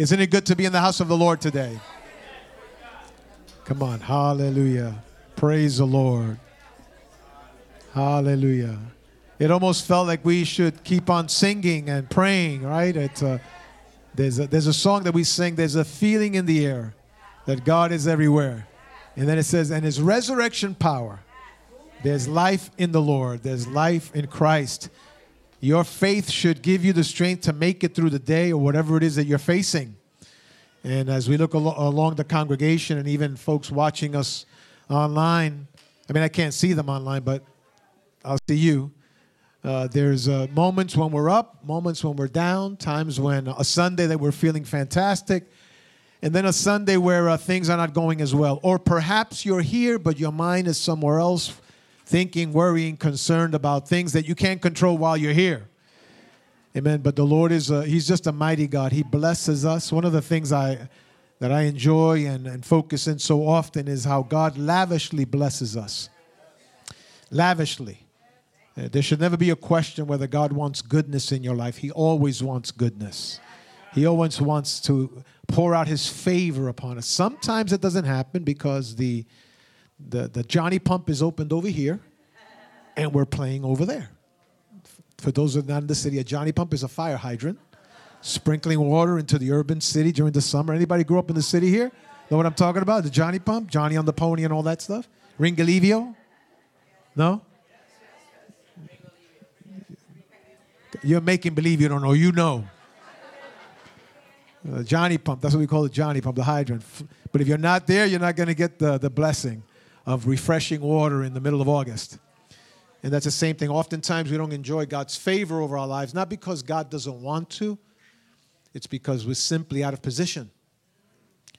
Isn't it good to be in the house of the Lord today? Come on. Hallelujah. Praise the Lord. Hallelujah. It almost felt like we should keep on singing and praying, right? It's a, uh, there's, a, there's a song that we sing, there's a feeling in the air that God is everywhere. And then it says, and his resurrection power, there's life in the Lord, there's life in Christ. Your faith should give you the strength to make it through the day or whatever it is that you're facing. And as we look al- along the congregation and even folks watching us online, I mean, I can't see them online, but I'll see you. Uh, there's uh, moments when we're up, moments when we're down, times when a Sunday that we're feeling fantastic, and then a Sunday where uh, things are not going as well. Or perhaps you're here, but your mind is somewhere else, thinking, worrying, concerned about things that you can't control while you're here. Amen. But the Lord is, uh, He's just a mighty God. He blesses us. One of the things I, that I enjoy and, and focus in so often is how God lavishly blesses us. Lavishly. Uh, there should never be a question whether God wants goodness in your life. He always wants goodness. He always wants to pour out his favor upon us. Sometimes it doesn't happen because the, the, the Johnny pump is opened over here and we're playing over there. For those who are not in the city, a Johnny pump is a fire hydrant sprinkling water into the urban city during the summer. Anybody grew up in the city here? Know what I'm talking about? The Johnny pump, Johnny on the pony and all that stuff? Ringolevio? No? You're making believe you don't know. You know. Uh, Johnny pump, that's what we call it Johnny pump, the hydrant. But if you're not there, you're not going to get the, the blessing of refreshing water in the middle of August. And that's the same thing. Oftentimes we don't enjoy God's favor over our lives, not because God doesn't want to, it's because we're simply out of position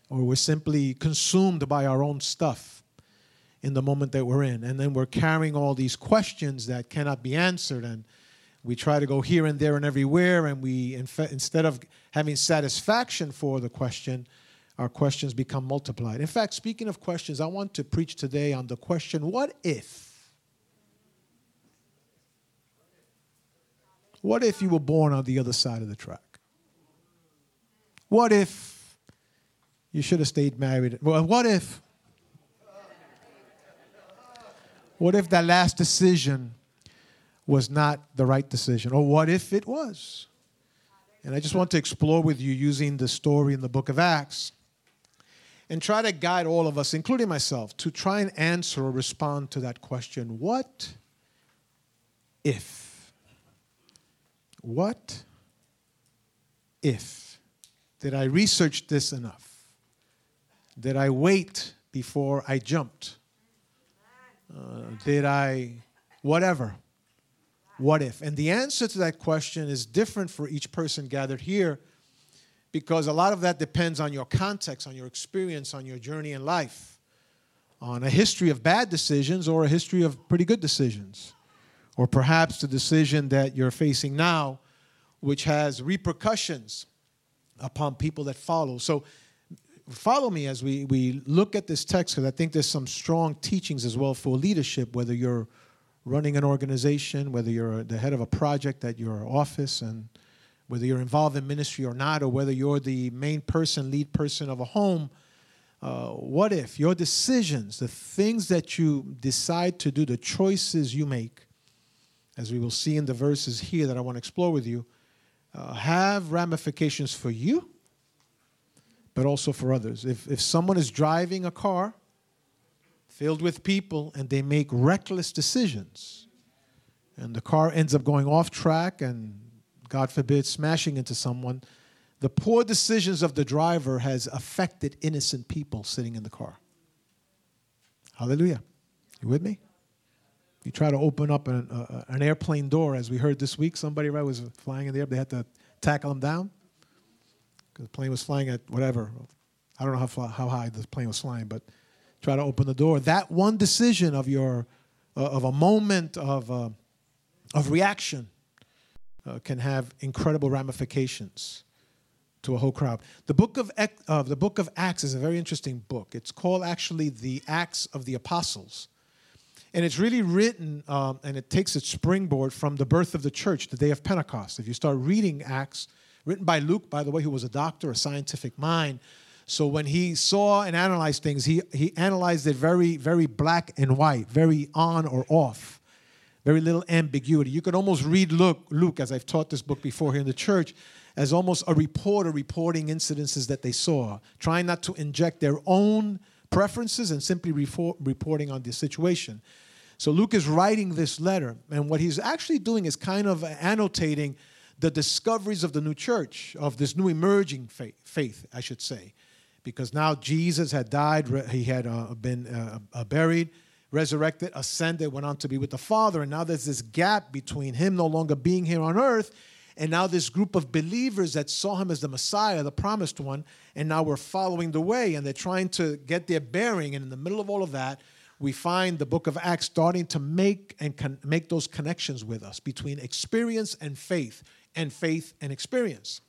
or we're simply consumed by our own stuff in the moment that we're in. And then we're carrying all these questions that cannot be answered. And we try to go here and there and everywhere. And we, instead of having satisfaction for the question, our questions become multiplied. In fact, speaking of questions, I want to preach today on the question what if? What if you were born on the other side of the track? What if you should have stayed married? Well, what if? What if that last decision was not the right decision? Or what if it was? And I just want to explore with you using the story in the book of Acts and try to guide all of us, including myself, to try and answer or respond to that question what if? What if? Did I research this enough? Did I wait before I jumped? Uh, did I, whatever? What if? And the answer to that question is different for each person gathered here because a lot of that depends on your context, on your experience, on your journey in life, on a history of bad decisions or a history of pretty good decisions or perhaps the decision that you're facing now, which has repercussions upon people that follow. So, follow me as we, we look at this text because I think there's some strong teachings as well for leadership, whether you're running an organization, whether you're the head of a project at your office, and whether you're involved in ministry or not, or whether you're the main person, lead person of a home. Uh, what if your decisions, the things that you decide to do, the choices you make, as we will see in the verses here that I want to explore with you, uh, have ramifications for you, but also for others. If, if someone is driving a car filled with people and they make reckless decisions, and the car ends up going off track and, God forbid, smashing into someone, the poor decisions of the driver has affected innocent people sitting in the car. Hallelujah. You with me? You try to open up an, uh, an airplane door, as we heard this week. Somebody right was flying in the air. They had to tackle him down because the plane was flying at whatever. I don't know how, how high the plane was flying, but try to open the door. That one decision of your uh, of a moment of uh, of reaction uh, can have incredible ramifications to a whole crowd. The book of uh, the book of Acts is a very interesting book. It's called actually the Acts of the Apostles. And it's really written, um, and it takes its springboard from the birth of the church, the day of Pentecost. If you start reading Acts, written by Luke, by the way, who was a doctor, a scientific mind. So when he saw and analyzed things, he, he analyzed it very, very black and white, very on or off, very little ambiguity. You could almost read Luke, Luke, as I've taught this book before here in the church, as almost a reporter reporting incidences that they saw, trying not to inject their own preferences and simply report, reporting on the situation. So Luke is writing this letter, and what he's actually doing is kind of annotating the discoveries of the new church, of this new emerging faith, faith I should say, because now Jesus had died, he had uh, been uh, uh, buried, resurrected, ascended, went on to be with the Father, and now there's this gap between him no longer being here on earth and now, this group of believers that saw him as the Messiah, the promised one, and now we're following the way and they're trying to get their bearing. And in the middle of all of that, we find the book of Acts starting to make and con- make those connections with us between experience and faith, and faith and experience.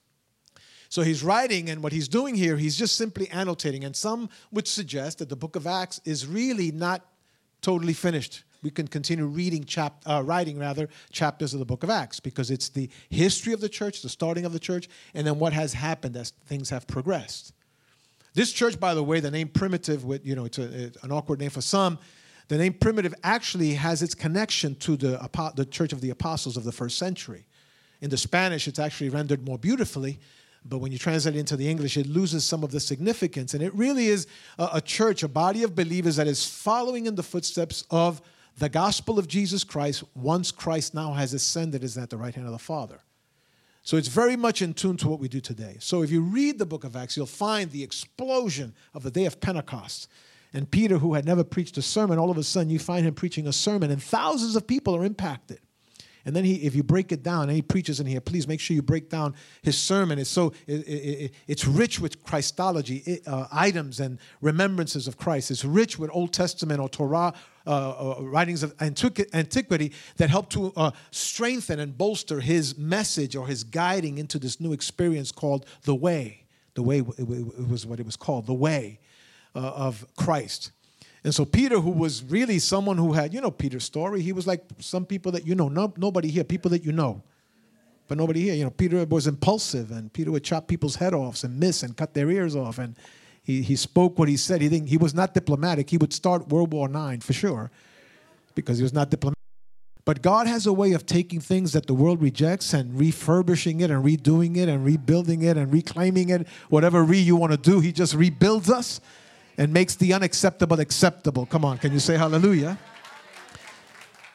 So he's writing, and what he's doing here, he's just simply annotating. And some would suggest that the book of Acts is really not totally finished we can continue reading chap, uh, writing rather chapters of the book of Acts because it's the history of the church, the starting of the church, and then what has happened as things have progressed. This church, by the way, the name primitive, with you know, it's, a, it's an awkward name for some. The name primitive actually has its connection to the, the church of the apostles of the first century. In the Spanish, it's actually rendered more beautifully but when you translate it into the English, it loses some of the significance. And it really is a, a, church, a body of believers that is following in the footsteps of the gospel of Jesus Christ, once Christ now has ascended, is at the right hand of the Father. So it's very much in tune to what we do today. So if you read the book of Acts, you'll find the explosion of the day of Pentecost. And Peter, who had never preached a sermon, all of a sudden you find him preaching a sermon, and thousands of people are impacted. And then he, if you break it down, and he preaches in here, please make sure you break down his sermon. It's so it, it, it's rich with Christology, uh, items and remembrances of Christ. It's rich with Old Testament or Torah uh, uh, writings of antiquity that help to uh, strengthen and bolster his message or his guiding into this new experience called the way. The way it was what it was called, the way uh, of Christ. And so Peter, who was really someone who had, you know, Peter's story, he was like some people that you know, no, nobody here, people that you know, but nobody here. You know, Peter was impulsive, and Peter would chop people's head off and miss and cut their ears off, and he, he spoke what he said. He didn't, he was not diplomatic. He would start World War IX for sure, because he was not diplomatic. But God has a way of taking things that the world rejects and refurbishing it and redoing it and rebuilding it and reclaiming it. Whatever re you want to do, He just rebuilds us and makes the unacceptable acceptable. Come on, can you say hallelujah?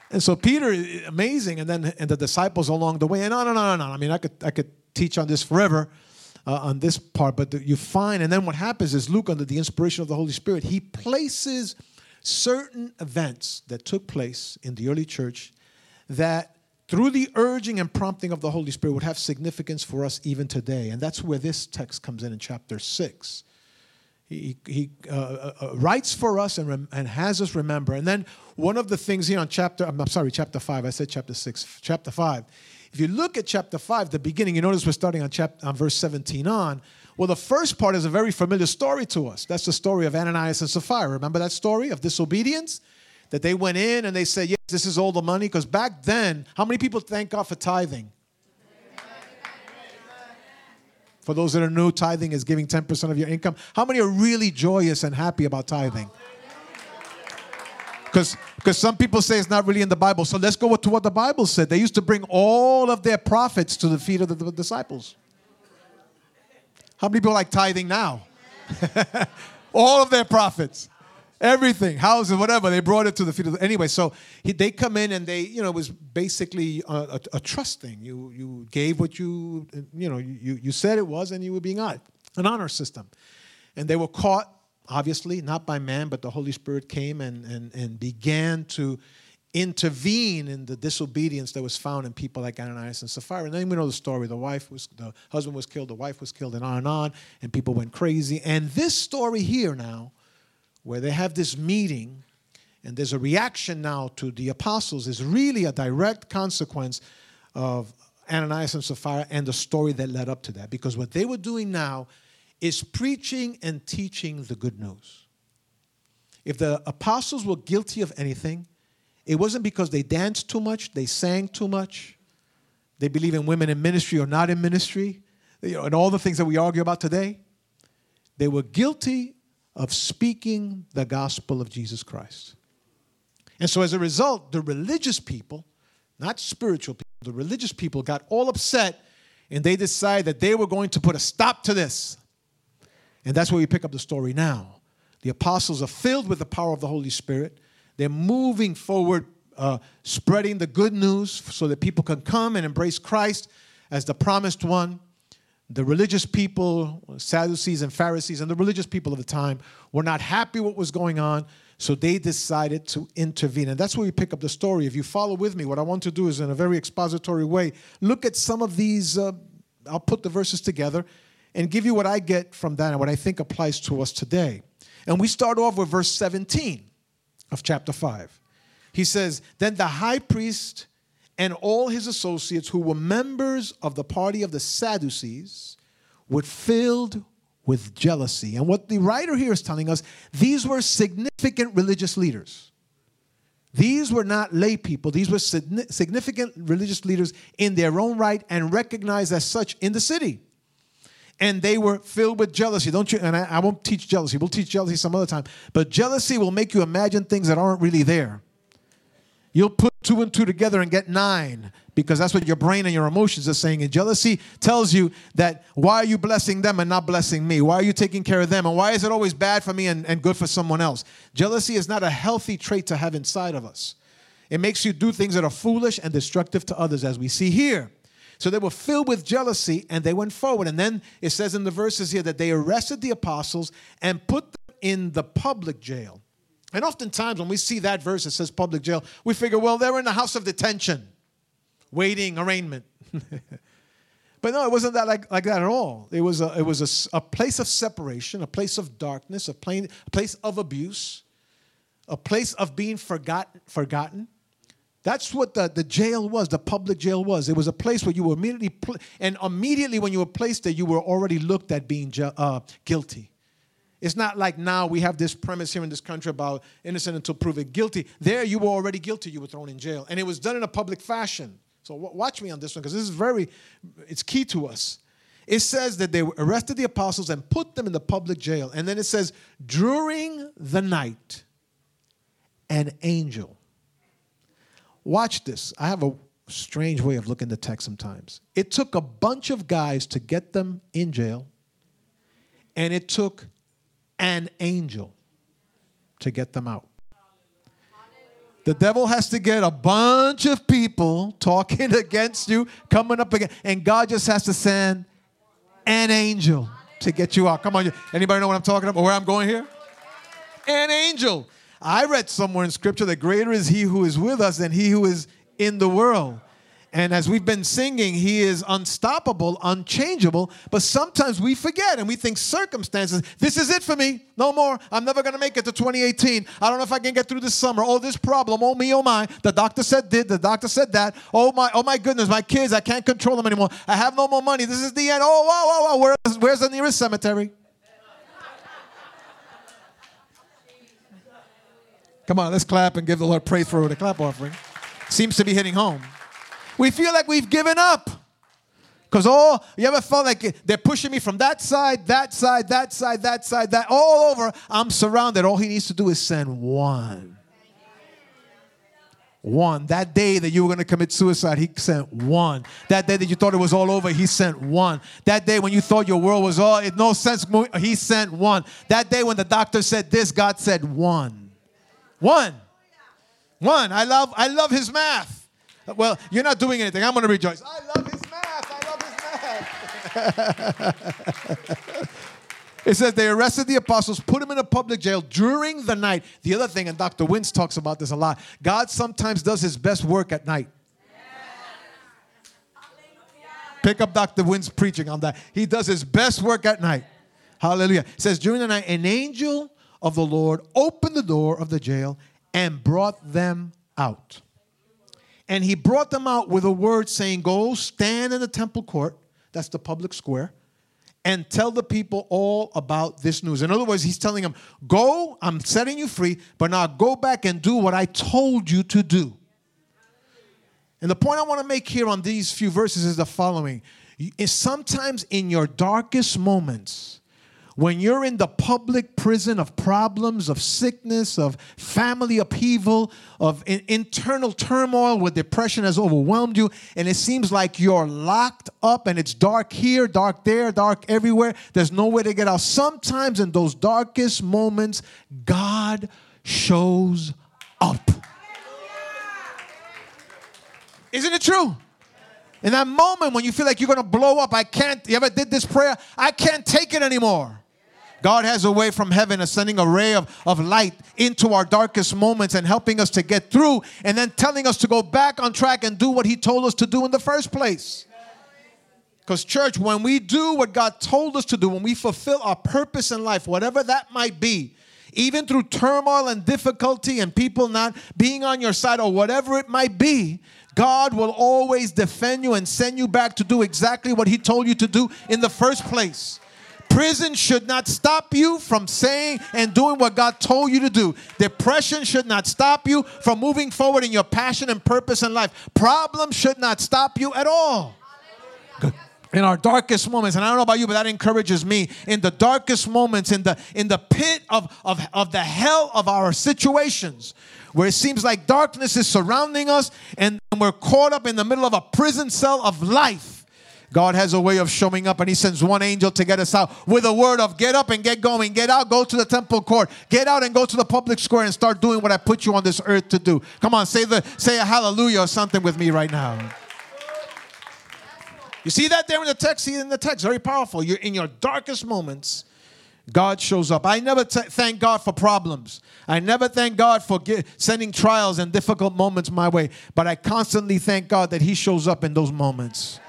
And so Peter, amazing, and then and the disciples along the way. And no, no, no, no, no. I mean, I could I could teach on this forever, uh, on this part. But you find, and then what happens is Luke, under the inspiration of the Holy Spirit, he places certain events that took place in the early church that through the urging and prompting of the Holy Spirit would have significance for us even today. And that's where this text comes in in chapter 6. He, he uh, uh, uh, writes for us and, rem- and has us remember. And then one of the things here on chapter, I'm sorry, chapter 5, I said chapter 6, chapter 5. If you look at chapter 5, the beginning, you notice we're starting on, chapter, on verse 17 on. Well, the first part is a very familiar story to us. That's the story of Ananias and Sapphira. Remember that story of disobedience? That they went in and they said, Yes, this is all the money. Because back then, how many people thank God for tithing? For those that are new, tithing is giving 10% of your income. How many are really joyous and happy about tithing? Because some people say it's not really in the Bible. So let's go to what the Bible said. They used to bring all of their profits to the feet of the, disciples. How many people like tithing now? all of their profits everything, houses, whatever. They brought it to the feet of the, anyway. So he, they come in and they, you know, it was basically a, a, a, trust thing. You you gave what you, you know, you you said it was, and you were being an honor system. And they were caught, obviously, not by man, but the Holy Spirit came and and and began to intervene in the disobedience that was found in people like Ananias and Sapphira. And then we know the story. The wife was, the husband was killed, the wife was killed, and on and on, and people went crazy. And this story here now where they have this meeting and there's a reaction now to the apostles is really a direct consequence of Ananias and Sapphira and the story that led up to that. Because what they were doing now is preaching and teaching the good news. If the apostles were guilty of anything, it wasn't because they danced too much, they sang too much, they believe in women in ministry or not in ministry. and all the things that we argue about today, they were guilty of speaking the gospel of Jesus Christ. And so as a result, the religious people, not spiritual people, the religious people got all upset and they decided that they were going to put a stop to this. And that's where we pick up the story now. The apostles are filled with the power of the Holy Spirit. They're moving forward, uh, spreading the good news so that people can come and embrace Christ as the promised one. The religious people, Sadducees and Pharisees, and the religious people of the time were not happy what was going on, so they decided to intervene. And that's where we pick up the story. If you follow with me, what I want to do is in a very expository way look at some of these. Uh, I'll put the verses together and give you what I get from that and what I think applies to us today. And we start off with verse 17 of chapter 5. He says, Then the high priest and all his associates who were members of the party of the Sadducees were filled with jealousy. And what the writer here is telling us, these were significant religious leaders. These were not lay people, these were significant religious leaders in their own right and recognized as such in the city. And they were filled with jealousy. Don't you? And I, I won't teach jealousy. We'll teach jealousy some other time. But jealousy will make you imagine things that aren't really there. You'll put two and two together and get nine because that's what your brain and your emotions are saying. And jealousy tells you that why are you blessing them and not blessing me? Why are you taking care of them? And why is it always bad for me and, and good for someone else? Jealousy is not a healthy trait to have inside of us. It makes you do things that are foolish and destructive to others, as we see here. So they were filled with jealousy and they went forward. And then it says in the verses here that they arrested the apostles and put them in the public jail. And oftentimes, when we see that verse that says public jail, we figure, well, they're in the house of detention, waiting arraignment. but no, it wasn't that like, like that at all. It was, a, it was a, a place of separation, a place of darkness, a, plain, a place of abuse, a place of being forgotten. forgotten. That's what the, the jail was, the public jail was. It was a place where you were immediately, pl- and immediately when you were placed there, you were already looked at being ju- uh, guilty. It's not like now we have this premise here in this country about innocent until proven guilty. There, you were already guilty. You were thrown in jail, and it was done in a public fashion. So watch me on this one because this is very, it's key to us. It says that they arrested the apostles and put them in the public jail, and then it says during the night, an angel. Watch this. I have a strange way of looking at the text sometimes. It took a bunch of guys to get them in jail, and it took an angel to get them out. The devil has to get a bunch of people talking against you, coming up again, and God just has to send an angel to get you out. Come on, anybody know what I'm talking about? Or where I'm going here? An angel. I read somewhere in scripture that greater is he who is with us than he who is in the world. And as we've been singing, He is unstoppable, unchangeable. But sometimes we forget and we think circumstances, this is it for me. No more. I'm never going to make it to 2018. I don't know if I can get through this summer. Oh, this problem. Oh, me, oh, my. The doctor said did. The doctor said that. Oh, my, oh, my goodness. My kids, I can't control them anymore. I have no more money. This is the end. Oh, wow, wow, wow. Where's, where's the nearest cemetery? Come on, let's clap and give the Lord praise for the clap offering. Seems to be hitting home we feel like we've given up. Because all, oh, you ever felt like they're pushing me from that side, that side, that side, that side, that, all over. I'm surrounded. All he needs to do is send one. One. That day that you were going to commit suicide, he sent one. That day that you thought it was all over, he sent one. That day when you thought your world was all, it no sense, he sent one. That day when the doctor said this, God said one. One. One. I love, I love his math. Well, you're not doing anything. I'm going to rejoice. I love his math. I love his math. it says they arrested the apostles, put them in a public jail during the night. The other thing, and Dr. Wins talks about this a lot, God sometimes does his best work at night. Pick up Dr. Wynn's preaching on that. He does his best work at night. Hallelujah. It says, during the night, an angel of the Lord opened the door of the jail and brought them out. And he brought them out with a word saying, Go stand in the temple court, that's the public square, and tell the people all about this news. In other words, he's telling them, Go, I'm setting you free, but now go back and do what I told you to do. And the point I want to make here on these few verses is the following is sometimes in your darkest moments, when you're in the public prison of problems, of sickness, of family upheaval, of in- internal turmoil where depression has overwhelmed you, and it seems like you're locked up and it's dark here, dark there, dark everywhere, there's no way to get out. Sometimes in those darkest moments, God shows up. Isn't it true? In that moment when you feel like you're going to blow up, I can't, you ever did this prayer? I can't take it anymore. God has a way from heaven of sending a ray of, of light into our darkest moments and helping us to get through and then telling us to go back on track and do what He told us to do in the first place. Because, church, when we do what God told us to do, when we fulfill our purpose in life, whatever that might be, even through turmoil and difficulty and people not being on your side or whatever it might be, God will always defend you and send you back to do exactly what He told you to do in the first place. Prison should not stop you from saying and doing what God told you to do. Depression should not stop you from moving forward in your passion and purpose in life. Problems should not stop you at all. In our darkest moments and i don't know about you but that encourages me in the darkest moments in the in the pit of of, of the hell of our situations where it seems like darkness is surrounding us and we're caught up in the middle of a prison cell of life God has a way of showing up and he sends one angel to get us out with a word of get up and get going, get out, go to the temple court, get out and go to the public square and start doing what I put you on this earth to do. Come on, say the say a hallelujah or something with me right now. You see that there in the text? See in the text, very powerful. You're in your darkest moments. God shows up. I never t- thank God for problems. I never thank God for get, sending trials and difficult moments my way, but I constantly thank God that He shows up in those moments.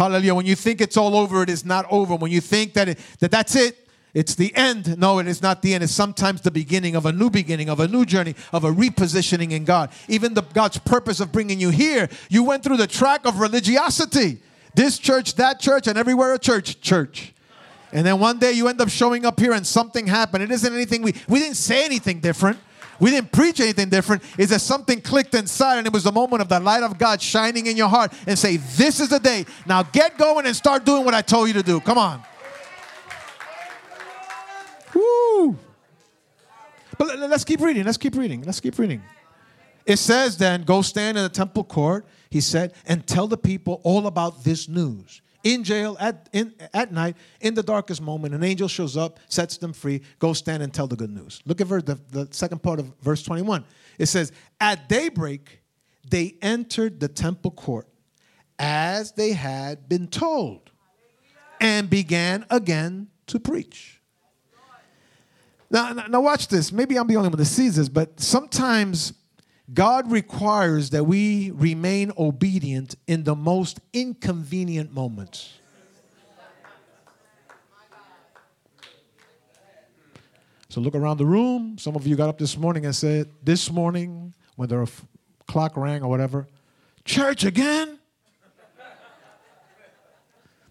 Hallelujah. When you think it's all over, it is not over. When you think that, it, that that's it, it's the end. No, it is not the end. It's sometimes the beginning of a new beginning, of a new journey, of a repositioning in God. Even the God's purpose of bringing you here, you went through the track of religiosity. This church, that church, and everywhere a church, church. And then one day you end up showing up here and something happened. It isn't anything we we didn't say anything different. We didn't preach anything different. Is that something clicked inside and it was the moment of the light of God shining in your heart and say, This is the day. Now get going and start doing what I told you to do. Come on. Woo. But let's keep reading. Let's keep reading. Let's keep reading. It says then, go stand in the temple court, he said, and tell the people all about this news in jail at, in, at night in the darkest moment an angel shows up sets them free go stand and tell the good news. Look at verse, the, the second part of verse 21 it says at daybreak they entered the temple court as they had been told and began again to preach. Now, now watch this. Maybe i'm the only one that sees this but sometimes God requires that we remain obedient in the most inconvenient moments. So look around the room. Some of you got up this morning and said, This morning, when the clock rang or whatever, church again?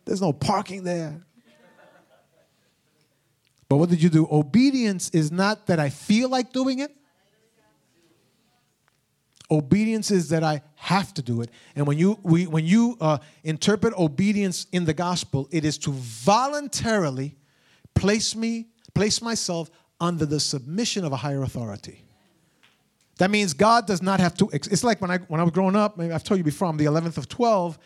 There's no parking there. But what did you do? Obedience is not that I feel like doing it, Obedience is that I have to do it. And when you, we, when you uh, interpret obedience in the gospel, it is to voluntarily place me, place myself under the submission of a higher authority. That means God does not have to. It's like when I, when I was growing up, maybe I've told you before, I'm the 11th of 12,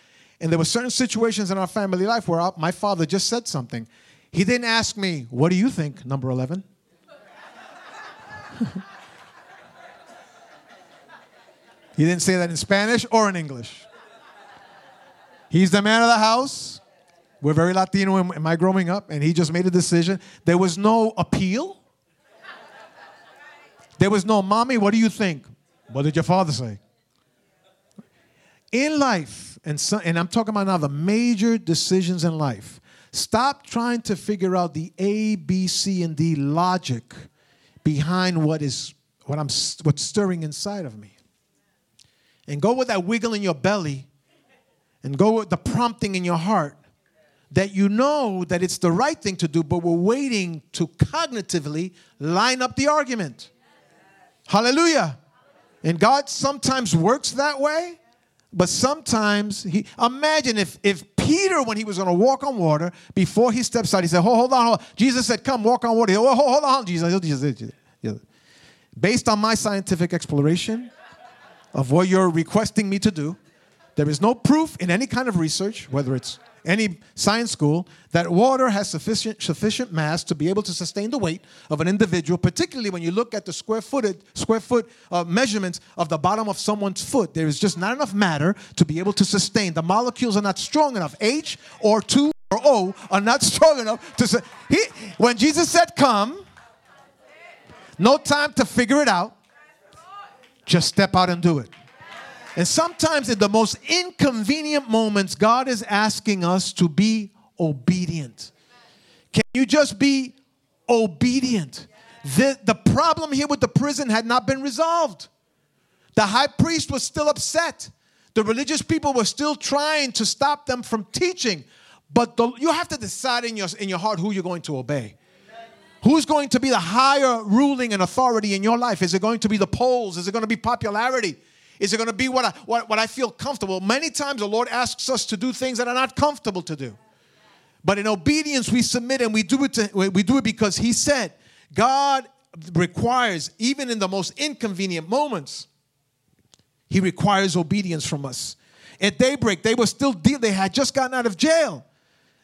and there were certain situations in our family life where my father just said something. He didn't ask me, What do you think, number 11? He didn't say that in Spanish or in English. He's the man of the house. We're very Latino in my growing up, and he just made a decision. There was no appeal. There was no, mommy, what do you think? What did your father say? In life, and, so, and I'm talking about now the major decisions in life, stop trying to figure out the A, B, C, and D logic behind what is what I'm what's stirring inside of me and go with that wiggle in your belly and go with the prompting in your heart that you know that it's the right thing to do, but we're waiting to cognitively line up the argument. Hallelujah. And God sometimes works that way. But sometimes he imagine if if Peter, when he was going to walk on water, before he steps out, he said, hold, hold on, hold on. Jesus said, Come, walk on water. He said, hold, hold on. Jesus. Based on my scientific exploration of what you're requesting me to do, there is no proof in any kind of research, whether it's any science school that water has sufficient, sufficient mass to be able to sustain the weight of an individual, particularly when you look at the square footed square foot uh, measurements of the bottom of someone's foot. There is just not enough matter to be able to sustain. The molecules are not strong enough. H or 2 or O are not strong enough to. Su- he, when Jesus said, Come, no time to figure it out. Just step out and do it. And sometimes in the most inconvenient moments, God is asking us to be obedient. Can you just be obedient? The, the problem here with the prison had not been resolved. The high priest was still upset. The religious people were still trying to stop them from teaching. But the, you have to decide in your, in your heart who you're going to obey. Who's going to be the higher ruling and authority in your life? Is it going to be the polls? Is it going to be popularity? Is it going to be what I, what, what I feel comfortable? Many times the Lord asks us to do things that are not comfortable to do. But in obedience, we submit and we do it, to, we do it because He said, God requires, even in the most inconvenient moments, He requires obedience from us. At daybreak, they were still deal. They had just gotten out of jail.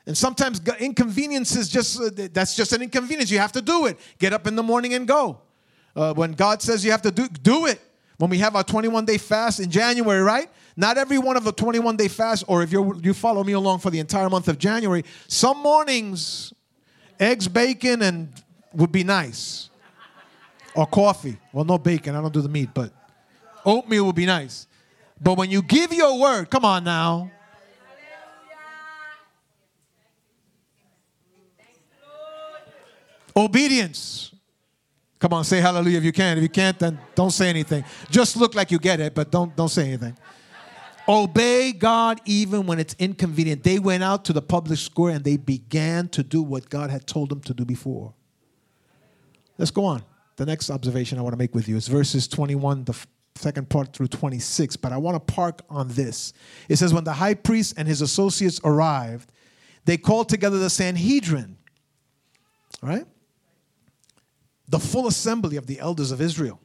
And sometimes inconvenience is just, uh, that's just an inconvenience. You have to do it. Get up in the morning and go. Uh, when God says you have to do, do it when we have our 21 day fast in January, right? Not every one of the 21 day fast, or if you you follow me along for the entire month of January, some mornings, eggs, bacon, and would be nice. Or coffee. Well, no bacon, I don't do the meat, but oatmeal would be nice. But when you give your word, come on now. Obedience. Come on, say hallelujah if you can. If you can't, then don't say anything. Just look like you get it, but don't, don't say anything. Obey God even when it's inconvenient. They went out to the public square and they began to do what God had told them to do before. Let's go on. The next observation I want to make with you is verses 21, the second part through 26, but I want to park on this. It says, When the high priest and his associates arrived, they called together the Sanhedrin. All right? The full assembly of the elders of Israel,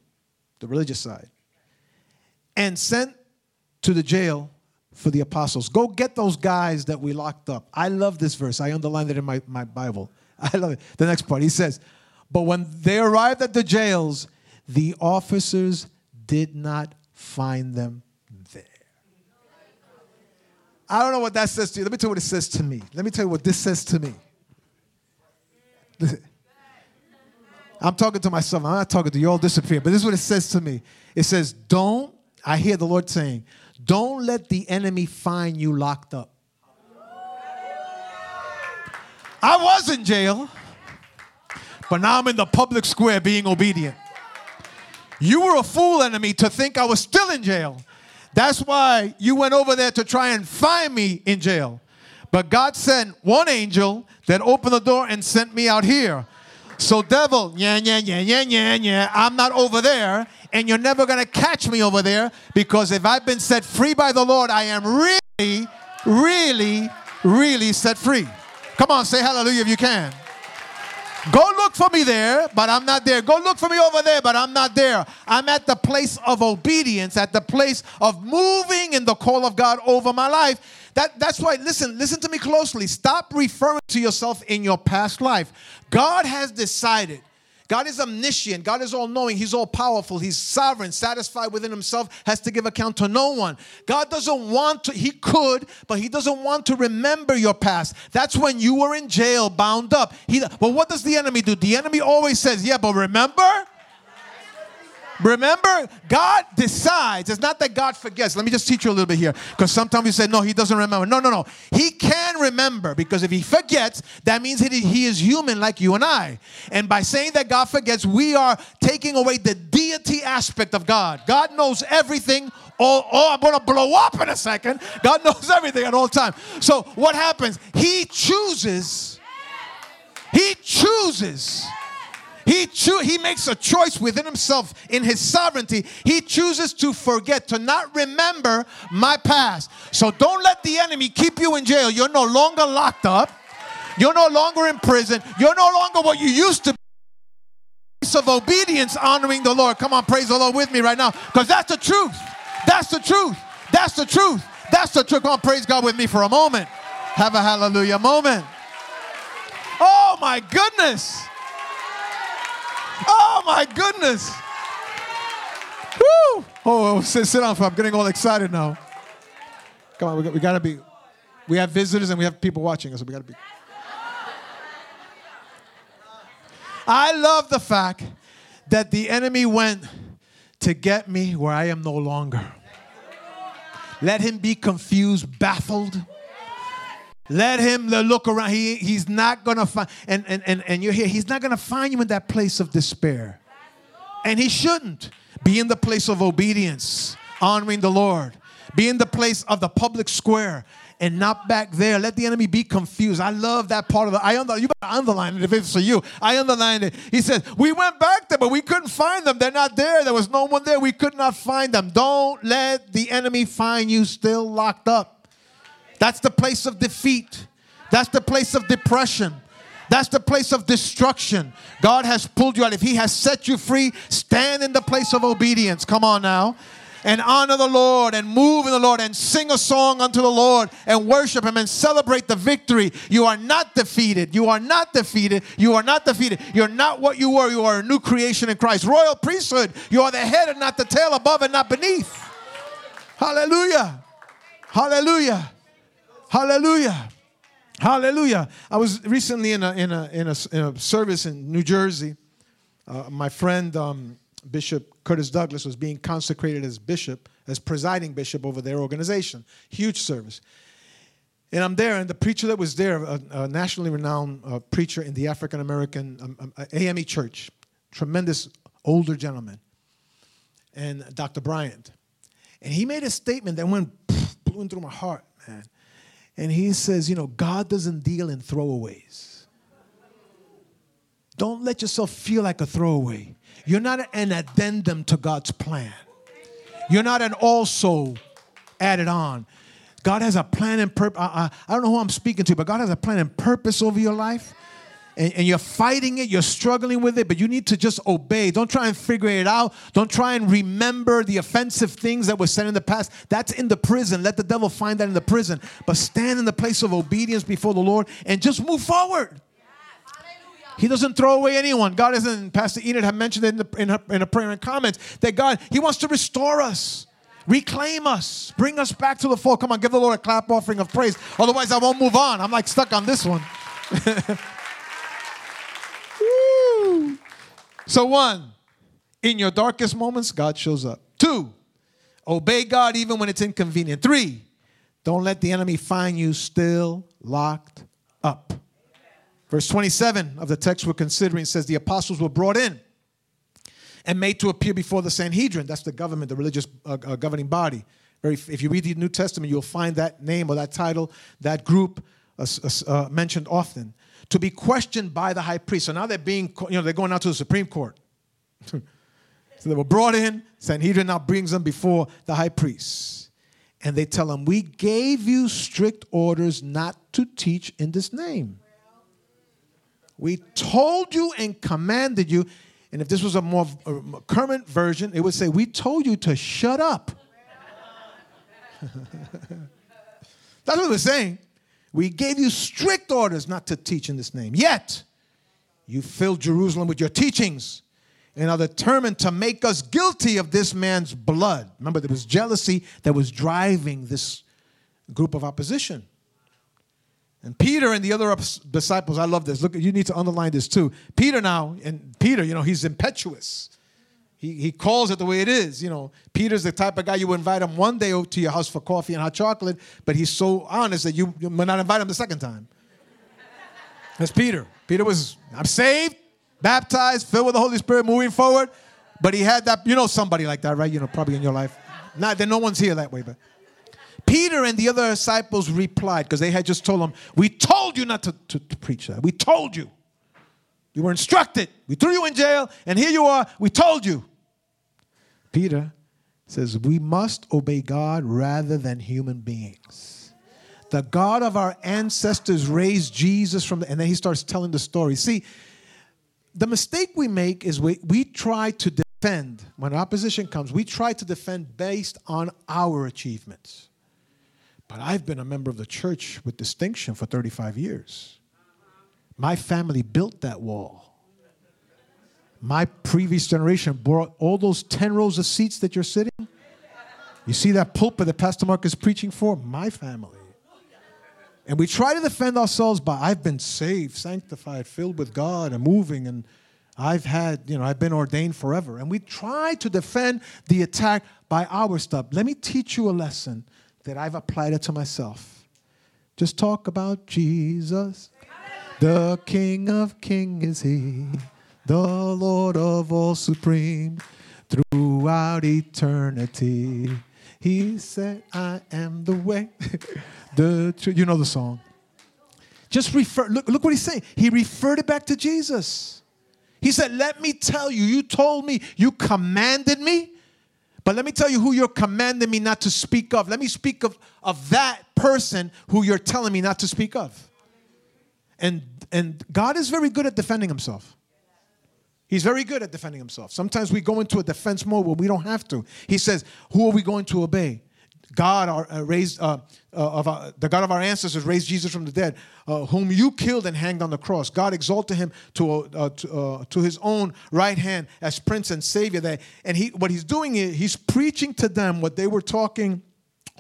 the religious side, and sent to the jail for the apostles. Go get those guys that we locked up. I love this verse. I underlined it in my, my Bible. I love it. The next part, he says, But when they arrived at the jails, the officers did not find them there. I don't know what that says to you. Let me tell you what it says to me. Let me tell you what this says to me. I'm talking to myself. I'm not talking to you. All disappear. But this is what it says to me. It says, "Don't." I hear the Lord saying, "Don't let the enemy find you locked up." I was in jail, but now I'm in the public square being obedient. You were a fool, enemy, to think I was still in jail. That's why you went over there to try and find me in jail. But God sent one angel that opened the door and sent me out here. So, devil, yeah, yeah, yeah, yeah, yeah, yeah, I'm not over there, and you're never going to catch me over there because if I've been set free by the Lord, I am really, really, really set free. Come on, say hallelujah if you can. Go look for me there, but I'm not there. Go look for me over there, but I'm not there. I'm at the place of obedience, at the place of moving in the call of God over my life. That, that's why, listen, listen to me closely. Stop referring to yourself in your past life. God has decided. God is omniscient. God is all knowing. He's all powerful. He's sovereign, satisfied within himself, has to give account to no one. God doesn't want to, He could, but He doesn't want to remember your past. That's when you were in jail, bound up. He, but what does the enemy do? The enemy always says, Yeah, but remember? Remember, God decides. It's not that God forgets. Let me just teach you a little bit here. Because sometimes you say, no, he doesn't remember. No, no, no. He can remember because if he forgets, that means he, is human like you and I. And by saying that God forgets, we are taking away the deity aspect of God. God knows everything. Oh, oh I'm going to blow up in a second. God knows everything at all times. So what happens? He chooses. He chooses He, cho- he makes a choice within himself in his sovereignty. He chooses to forget, to not remember my past. So don't let the enemy keep you in jail. You're no longer locked up. You're no longer in prison. You're no longer what you used to be. Of obedience, honoring the Lord. Come on, praise the Lord with me right now. Because that's the truth. That's the truth. That's the truth. That's the truth. Come on, praise God with me for a moment. Have a hallelujah moment. Oh my goodness. Oh my goodness. Woo. Oh, oh sit, sit down. I'm getting all excited now. Come on, we, we gotta be. We have visitors and we have people watching us, so we gotta be. I love the fact that the enemy went to get me where I am no longer. Let him be confused, baffled. Let him look around. He, he's not gonna find and, and, and, and you're here, he's not gonna find you in that place of despair. And he shouldn't be in the place of obedience, honoring the Lord, be in the place of the public square, and not back there. Let the enemy be confused. I love that part of it. I under, you better underline it if it's for you. I underlined it. He said, We went back there, but we couldn't find them. They're not there. There was no one there. We could not find them. Don't let the enemy find you still locked up. That's the place of defeat. That's the place of depression. That's the place of destruction. God has pulled you out. If He has set you free, stand in the place of obedience. Come on now and honor the Lord and move in the Lord and sing a song unto the Lord and worship Him and celebrate the victory. You are not defeated. You are not defeated. You are not defeated. You're not what you were. You are a new creation in Christ. Royal priesthood. You are the head and not the tail, above and not beneath. Hallelujah. Hallelujah. Hallelujah. Hallelujah. I was recently in a, in a, in a, in a service in New Jersey. Uh, my friend, um, Bishop Curtis Douglas was being consecrated as bishop, as presiding bishop over their organization. Huge service. And I'm there, and the preacher that was there, a, a nationally renowned uh, preacher in the African American um, um, AME church, tremendous older gentleman, and Dr. Bryant. And he made a statement that went blew through my heart, man. And he says, You know, God doesn't deal in throwaways. Don't let yourself feel like a throwaway. You're not an addendum to God's plan. You're not an also added on. God has a plan and purpose. I, uh, I, uh, I, don't know who I'm speaking to, but God has a plan and purpose over your life. And, and, you're fighting it, you're struggling with it, but you need to just obey. Don't try and figure it out. Don't try and remember the offensive things that were said in the past. That's in the prison. Let the devil find that in the prison. But stand in the place of obedience before the Lord and just move forward. He doesn't throw away anyone. God isn't, Pastor Enid had mentioned it in, the, in, her, in a prayer and comments, that God, He wants to restore us, reclaim us, bring us back to the fold. Come on, give the Lord a clap offering of praise. Otherwise, I won't move on. I'm like stuck on this one. so, one, in your darkest moments, God shows up. Two, obey God even when it's inconvenient. Three, don't let the enemy find you still locked up. Verse 27 of the text we're considering says the apostles were brought in and made to appear before the Sanhedrin. That's the government, the religious uh, uh, governing body. If you read the New Testament, you'll find that name or that title, that group uh, mentioned often. To be questioned by the high priest. So now they're being, you know, they're going out to the Supreme Court. so they were brought in. Sanhedrin now brings them before the high priest. And they tell him, We gave you strict orders not to teach in this name. We told you and commanded you. And if this was a more current version, it would say, We told you to shut up. That's what we're saying. We gave you strict orders not to teach in this name. Yet, you filled Jerusalem with your teachings and are determined to make us guilty of this man's blood. Remember, there was jealousy that was driving this group of opposition. And Peter and the other disciples, I love this. Look, you need to underline this too. Peter now, and Peter, you know, he's impetuous. He, calls it the way it is. You know, Peter's the type of guy you would invite him one day to your house for coffee and hot chocolate, but he's so honest that you, you might not invite him the second time. That's Peter. Peter was, I'm saved, baptized, filled with the Holy Spirit, moving forward. But he had that, you know, somebody like that, right? You know, probably in your life. Not that no one's here that way, but Peter and the other disciples replied because they had just told him, We told you not to, to, to, preach that. We told you. You were instructed. We threw you in jail, and here you are. We told you. Peter says, We must obey God rather than human beings. The God of our ancestors raised Jesus from the, and then he starts telling the story. See, the mistake we make is we, we try to defend, when opposition comes, we try to defend based on our achievements. But I've been a member of the church with distinction for 35 years. My family built that wall. My previous generation bought all those 10 rows of seats that you're sitting. You see that pulpit that Pastor Marc is preaching for? My family. And we try to defend ourselves by I've been saved, sanctified, filled with God, and moving, and I've had, you know, I've been ordained forever. And we try to defend the attack by our stuff. Let me teach you a lesson that I've applied it to myself. Just talk about Jesus. The King of Kings is He, the Lord of all supreme, throughout eternity. He said, I am the way, the truth. You know the song. Just refer, look, look what he's saying. He referred it back to Jesus. He said, Let me tell you, you told me, you commanded me, but let me tell you who you're commanding me not to speak of. Let me speak of, of that person who you're telling me not to speak of. And, and God is very good at defending himself. He's very good at defending himself. Sometimes we go into a defense mode where we don't have to. He says, Who are we going to obey? God our, uh, raised uh, uh, of our, the God of our ancestors raised Jesus from the dead, uh, whom you killed and hanged on the cross. God exalted him to uh, to, uh, to, His own right hand as Prince and Savior. That and he what he's doing is he's preaching to them what they were talking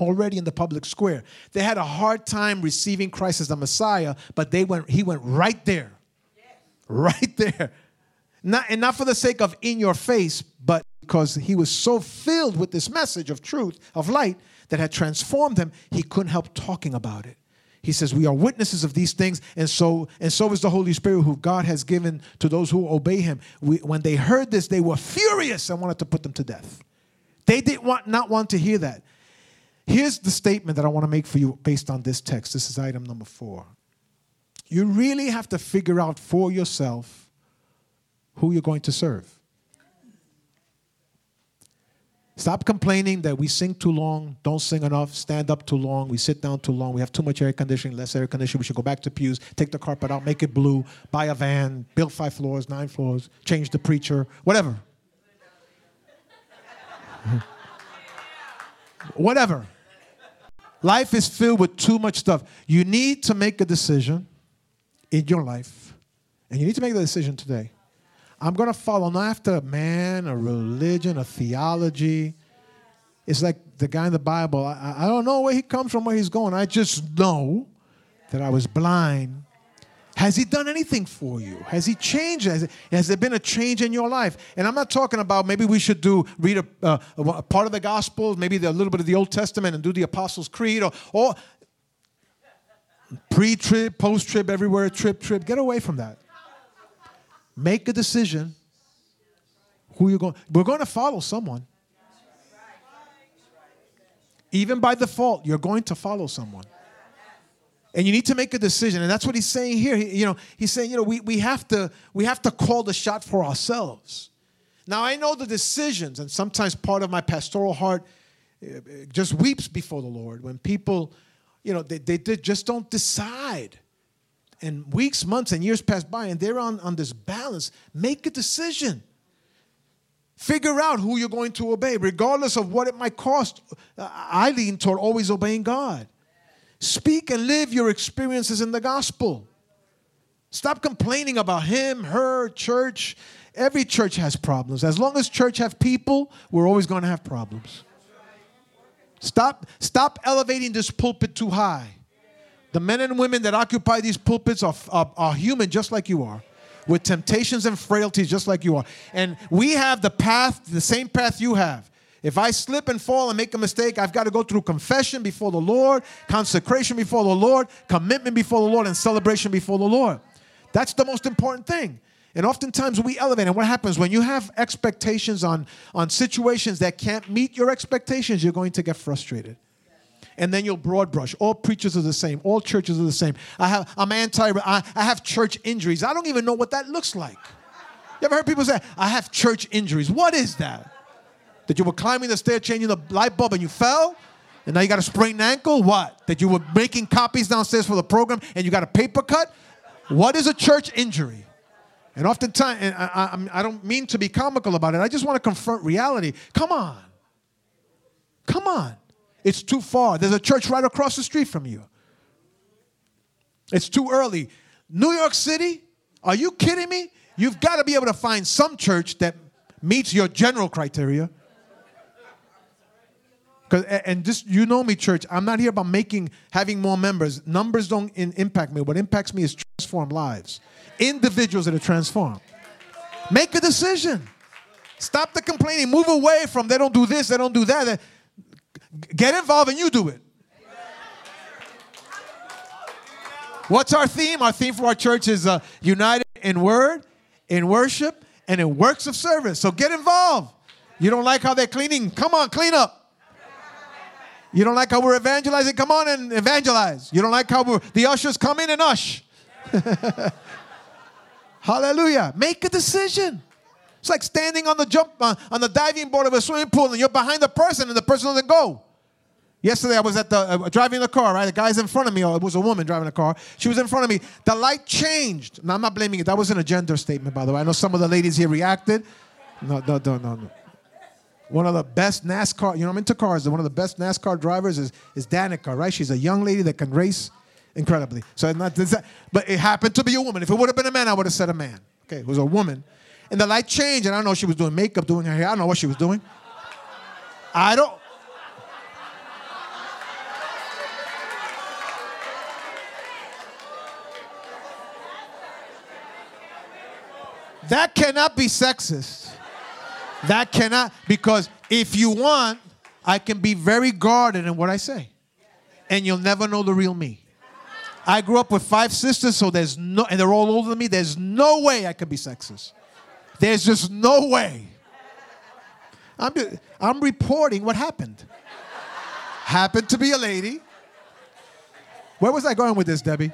already in the public square. They had a hard time receiving Christ as the Messiah, but they went, he went right there. Right there. Not, and not for the sake of in your face, but because he was so filled with this message of truth, of light, that had transformed him, he couldn't help talking about it. He says, We are witnesses of these things, and so and so is the Holy Spirit who God has given to those who obey him. We, when they heard this, they were furious and wanted to put them to death. They did want, not want to hear that. Here's the statement that I want to make for you based on this text. This is item number four. You really have to figure out for yourself who you're going to serve. Stop complaining that we sing too long, don't sing enough, stand up too long, we sit down too long, we have too much air conditioning, less air conditioning, we should go back to pews, take the carpet out, make it blue, buy a van, build five floors, nine floors, change the preacher, whatever. whatever. Life is filled with too much stuff. You need to make a decision in your life, and you need to make the decision today. I'm going to follow not after a man, a religion, a theology. It's like the guy in the Bible. I, I don't know where he comes from, where he's going. I just know that I was blind has he done anything for you? Has he changed? Has, has there been a change in your life? And I'm not talking about maybe we should do read a, uh, a part of the Gospels, maybe a little bit of the Old Testament, and do the Apostles' Creed, or, or pre-trib, post-trib, everywhere, trip, trip. Get away from that. Make a decision. Who you're going? We're going to follow someone. Even by default, you're going to follow someone. And you need to make a decision. And that's what he's saying here. He, you know, he's saying, you know, we, we, have to, we have to call the shot for ourselves. Now, I know the decisions, and sometimes part of my pastoral heart uh, just weeps before the Lord when people, you know, they, they, they just don't decide. And weeks, months, and years pass by, and they're on, on this balance. Make a decision. Figure out who you're going to obey, regardless of what it might cost. Uh, I lean toward always obeying God. Speak and live your experiences in the gospel. Stop complaining about him, her, church. Every church has problems. As long as church have people, we're always going to have problems. Stop, stop elevating this pulpit too high. The men and women that occupy these pulpits are, are, are human just like you are with temptations and frailties just like you are. And we have the path, the same path you have. If I slip and fall and make a mistake, I've got to go through confession before the Lord, consecration before the Lord, commitment before the Lord, and celebration before the Lord. That's the most important thing. And oftentimes we elevate. And what happens when you have expectations on, on situations that can't meet your expectations, you're going to get frustrated. And then you'll broad brush. All preachers are the same. All churches are the same. I have, I'm anti, I, I have church injuries. I don't even know what that looks like. You ever heard people say, I have church injuries? What is that? That you were climbing the stair, changing the light bulb, and you fell? And now you got a sprained ankle? What? That you were making copies downstairs for the program and you got a paper cut? What is a church injury? And oftentimes, and I, I, I don't mean to be comical about it, I just want to confront reality. Come on. Come on. It's too far. There's a church right across the street from you. It's too early. New York City? Are you kidding me? You've got to be able to find some church that meets your general criteria. Cause, and just you know me, church. I'm not here about making having more members. Numbers don't in, impact me. What impacts me is transform lives, individuals that are transformed. Make a decision. Stop the complaining. Move away from they don't do this, they don't do that. Get involved and you do it. What's our theme? Our theme for our church is uh, united in word, in worship, and in works of service. So get involved. You don't like how they're cleaning? Come on, clean up. You don't like how we're evangelizing? Come on and evangelize. You don't like how we're the ushers come in and ush. Hallelujah. Make a decision. It's like standing on the jump uh, on the diving board of a swimming pool and you're behind the person and the person doesn't go. Yesterday I was at the uh, driving the car, right? The guy's in front of me, or it was a woman driving the car. She was in front of me. The light changed. Now I'm not blaming it. That wasn't a gender statement, by the way. I know some of the ladies here reacted. No, no, no, no, no. One of the best NASCAR, you know, I'm into cars. One of the best NASCAR drivers is, is Danica, right? She's a young lady that can race incredibly. So, not, but it happened to be a woman. If it would have been a man, I would have said a man. Okay, it was a woman. And the light changed, and I don't know if she was doing makeup, doing her hair. I don't know what she was doing. I don't. That cannot be sexist. That cannot, because if you want, I can be very guarded in what I say. And you'll never know the real me. I grew up with five sisters, so there's no, and they're all older than me. There's no way I could be sexist. There's just no way. I'm, I'm reporting what happened. happened to be a lady. Where was I going with this, Debbie?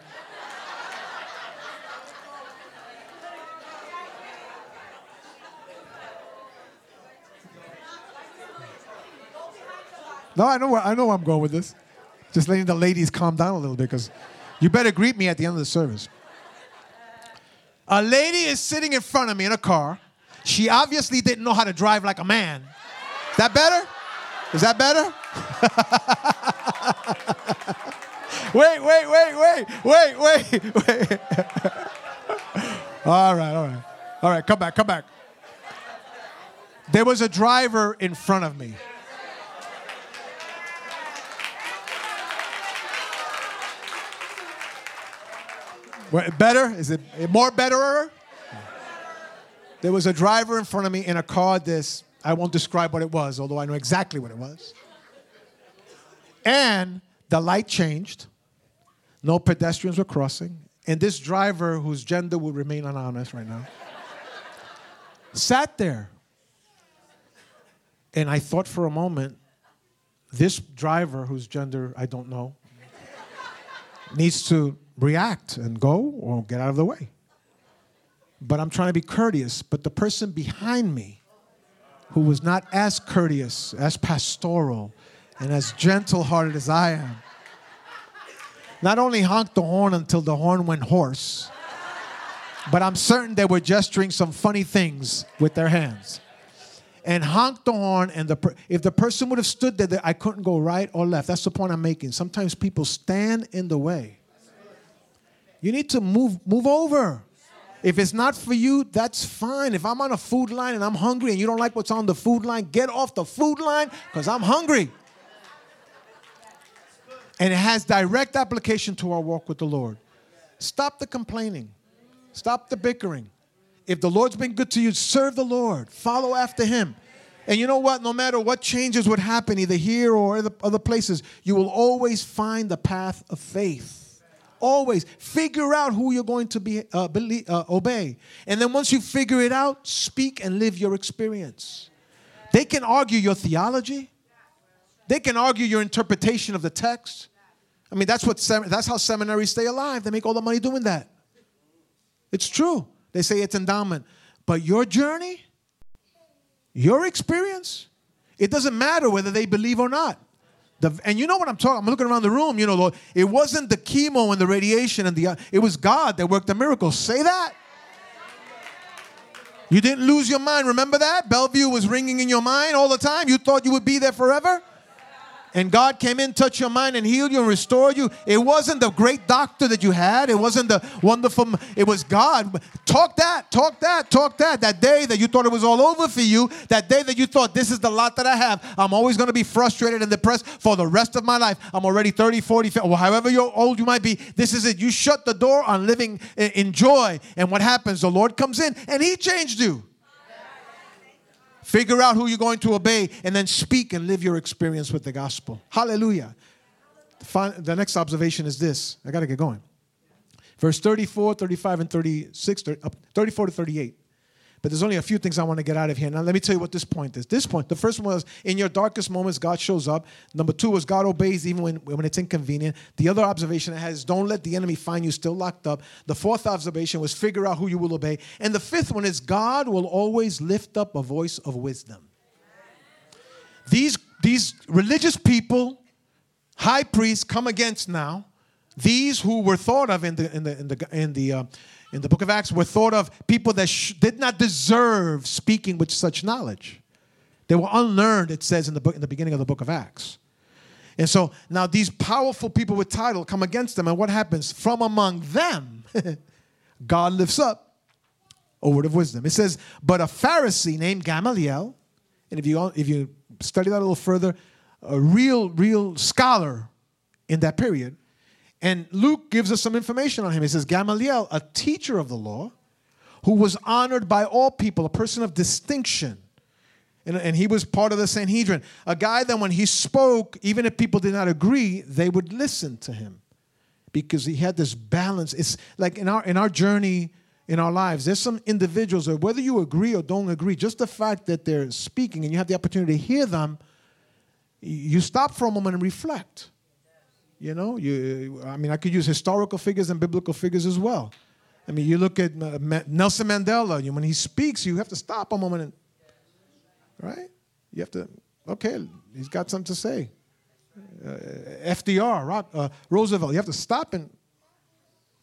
No, I know where I know where I'm going with this. Just letting the ladies calm down a little bit because you better greet me at the end of the service. A lady is sitting in front of me in a car. She obviously didn't know how to drive like a man. Is that better? Is that better? wait, wait, wait, wait, wait, wait, wait. all right, all right. All right, come back, come back. There was a driver in front of me. Better? Is it more betterer? There was a driver in front of me in a car this, I won't describe what it was, although I know exactly what it was. And the light changed. No pedestrians were crossing. And this driver, whose gender will remain anonymous right now, sat there. And I thought for a moment, this driver, whose gender I don't know, needs to react and go or get out of the way. But I'm trying to be courteous. But the person behind me, who was not as courteous, as pastoral, and as gentle hearted as I am, not only honked the horn until the horn went hoarse, but I'm certain they were gesturing some funny things with their hands. And honked the horn, and the per- if the person would have stood there, I couldn't go right or left. That's the point I'm making. Sometimes people stand in the way you need to move move over. If it's not for you, that's fine. If I'm on a food line and I'm hungry and you don't like what's on the food line, get off the food line because I'm hungry. And it has direct application to our walk with the Lord. Stop the complaining, stop the bickering. If the Lord's been good to you, serve the Lord, follow after Him. And you know what? No matter what changes would happen, either here or other, places, you will always find the path of faith. Always figure out who you're going to be uh, believe, uh, obey, and then once you figure it out, speak and live your experience. They can argue your theology. They can argue your interpretation of the text. I mean, that's what sem- that's how seminaries stay alive. They make all the money doing that. It's true. They say it's endowment. But your journey, your experience, it doesn't matter whether they believe or not. The, and you know what I'm talking. I'm looking around the room. You know, Lord, it wasn't the chemo and the radiation and the. It was God that worked the miracles. Say that. You didn't lose your mind. Remember that? Bellevue was ringing in your mind all the time. You thought you would be there forever? And God came in, touched your mind, and healed you and restored you. It wasn't the great doctor that you had. It wasn't the wonderful. It was God. Talk that. Talk that. Talk that. That day that you thought it was all over for you. That day that you thought this is the lot that I have. I'm always going to be frustrated and depressed for the rest of my life. I'm already 30, 40, 50, or however old you might be. This is it. You shut the door on living eh, in joy, and what happens? The Lord comes in and He changed you. Figure out who you're going to obey and then speak and live your experience with the gospel. Hallelujah. The next observation is this. I got to get going. Verse 34, 35, and 36, 34 to 38. But there's only a few things I want to get out of here. Now, let me tell you what this point is. This point, the first one was in your darkest moments, God shows up. Number two was God obeys even when, when it's inconvenient. The other observation it has don't let the enemy find you still locked up. The fourth observation was figure out who you will obey. And the fifth one is God will always lift up a voice of wisdom. These, these religious people, high priests, come against now. These who were thought of in the, in the, in the, in the uh, in the book of Acts were thought of people that sh- did not deserve speaking with such knowledge. They were unlearned, it says in the, book, in the beginning of the book of Acts. And so now these powerful people with title come against them, and what happens? From among them, God lifts up a word of wisdom. It says, but a Pharisee named Gamaliel, and if you if you study that a little further, a real, real scholar in that period, and Luke gives us some information on him. He says, Gamaliel, a teacher of the law, who was honored by all people, a person of distinction. And, and, he was part of the Sanhedrin. A guy that when he spoke, even if people did not agree, they would listen to him because he had this balance. It's like in our, in our journey in our lives, there's some individuals that whether you agree or don't agree, just the fact that they're speaking and you have the opportunity to hear them, you stop for a moment and reflect. You know, you, I mean, I could use historical figures and biblical figures as well. I mean, you look at Nelson Mandela, when he speaks, you have to stop a moment, and, right? You have to, okay, he's got something to say. Uh, FDR, Rock, uh, Roosevelt, you have to stop and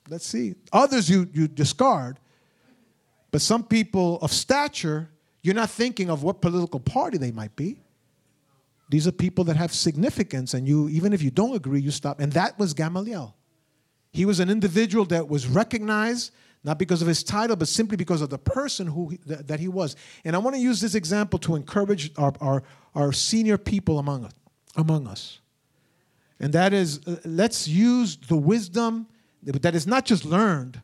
let's see. Others you, you discard, but some people of stature, you're not thinking of what political party they might be. These are people that have significance, and you, even if you don't agree, you stop. And that was Gamaliel. He was an individual that was recognized not because of his title, but simply because of the person who that he was. And I want to use this example to encourage our, our, our senior people among us, among us. And that is, uh, let's use the wisdom that is not just learned